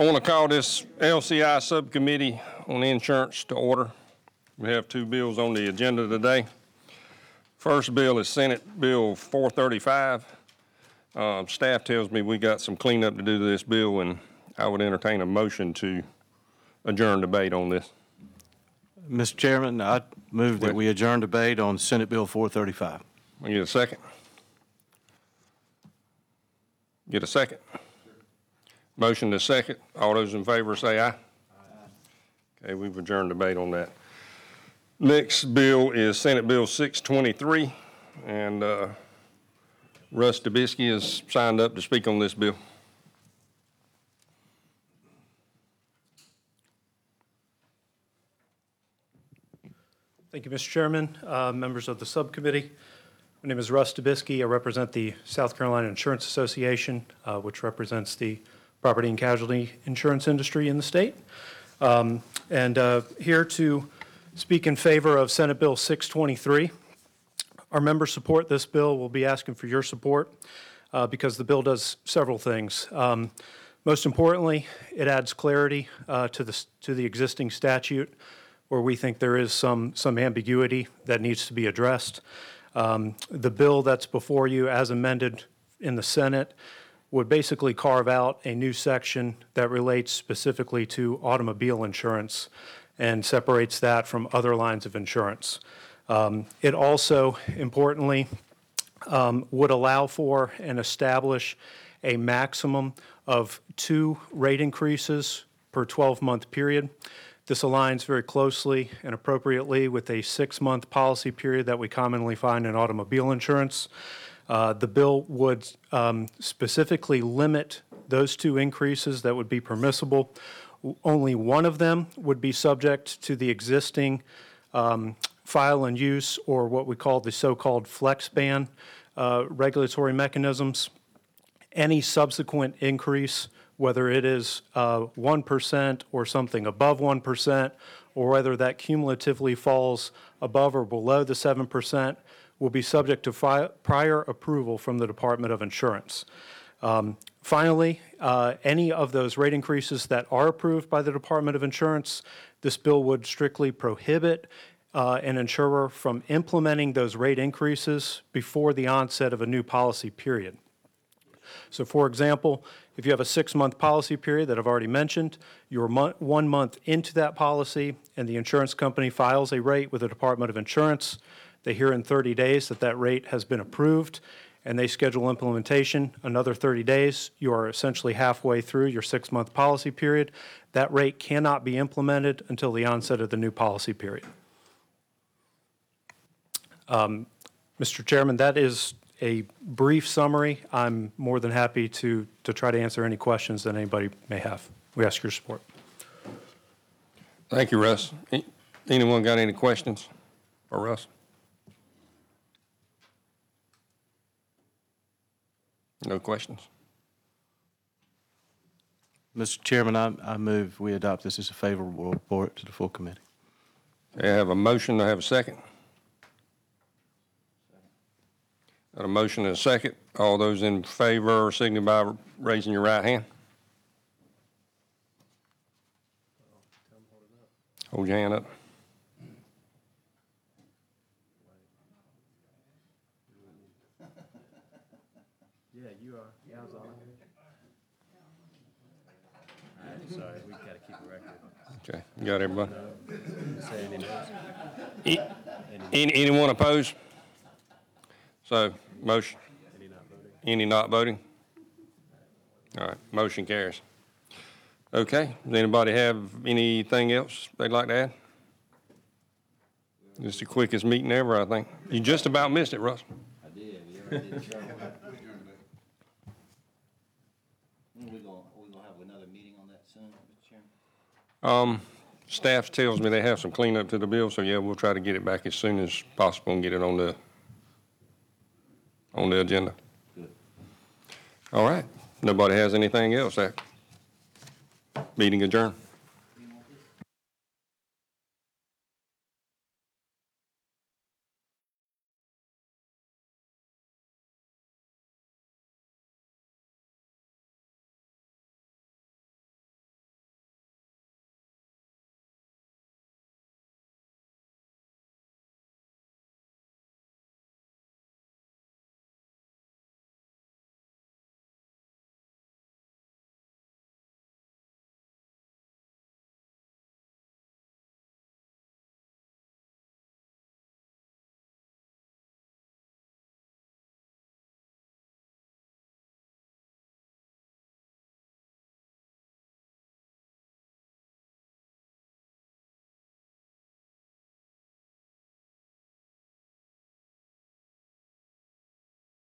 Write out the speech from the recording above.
I want to call this LCI Subcommittee on Insurance to order. We have two bills on the agenda today. First bill is Senate Bill 435. Um, Staff tells me we got some cleanup to do to this bill, and I would entertain a motion to adjourn debate on this. Mr. Chairman, I move that we adjourn debate on Senate Bill 435. I get a second? Get a second? Motion to second. All those in favor say aye. Okay, we've adjourned debate on that. Next bill is Senate Bill 623, and uh, Russ Dubisky has signed up to speak on this bill. Thank you, Mr. Chairman, uh, members of the subcommittee. My name is Russ Dubisky. I represent the South Carolina Insurance Association, uh, which represents the property and casualty insurance industry in the state. Um, And uh, here to speak in favor of Senate Bill 623. Our members support this bill. We'll be asking for your support uh, because the bill does several things. Um, Most importantly, it adds clarity uh, to the, to the existing statute where we think there is some, some ambiguity that needs to be addressed. Um, The bill that's before you, as amended in the Senate, would basically carve out a new section that relates specifically to automobile insurance and separates that from other lines of insurance. Um, It also, importantly, um, would allow for and establish a maximum of two rate increases per 12-month period. This aligns very closely and appropriately with a six-month policy period that we commonly find in automobile insurance. Uh, The bill would um, specifically limit those two increases that would be permissible. Only one of them would be subject to the existing um, file and use, or what we call the so-called flex band uh, regulatory mechanisms. Any subsequent increase, whether it is uh, 1% or something above 1%, or whether that cumulatively falls above or below the 7%, will be subject to fi- prior approval from the Department of Insurance. Um, Finally, uh, any of those rate increases that are approved by the Department of Insurance, this bill would strictly prohibit uh, an insurer from implementing those rate increases before the onset of a new policy period. So for example, if you have a six-month policy period that I've already mentioned, you're mon- one month into that policy, and the insurance company files a rate with the Department of Insurance, they hear in 30 days that that rate has been approved, and they schedule implementation another 30 days, you are essentially halfway through your six-month policy period. That rate cannot be implemented until the onset of the new policy period. Um, Mr. Chairman, that is a brief summary. I'm more than happy to, to try to answer any questions that anybody may have. We ask your support. Thank you, Russ. Anyone got any questions for Russ? No questions? Mr. Chairman, I, I move we adopt this as a favorable report to the full committee. I have a motion, I have a second. Got a motion and a second. All those in favor signify by raising your right hand. Hold your hand up. Yeah, you are. Yeah, I was on. Sorry, we gotta keep a record. Okay, you got everybody? Say any? E- Any, anyone opposed? So, motion, Any not voting? any not voting? All right, motion carries. Okay, does anybody have anything else they'd like to add? This is the quickest meeting ever, I think. You just about missed it, Russ. I did, yeah, I did. When we gonna, we gonna have another meeting on that soon, Mr. Chairman? Um, staff tells me they have some cleanup to the bill, so yeah, we'll try to get it back as soon as possible and get it on the, on the agenda. Good. All right, nobody has anything else, that, meeting adjourned.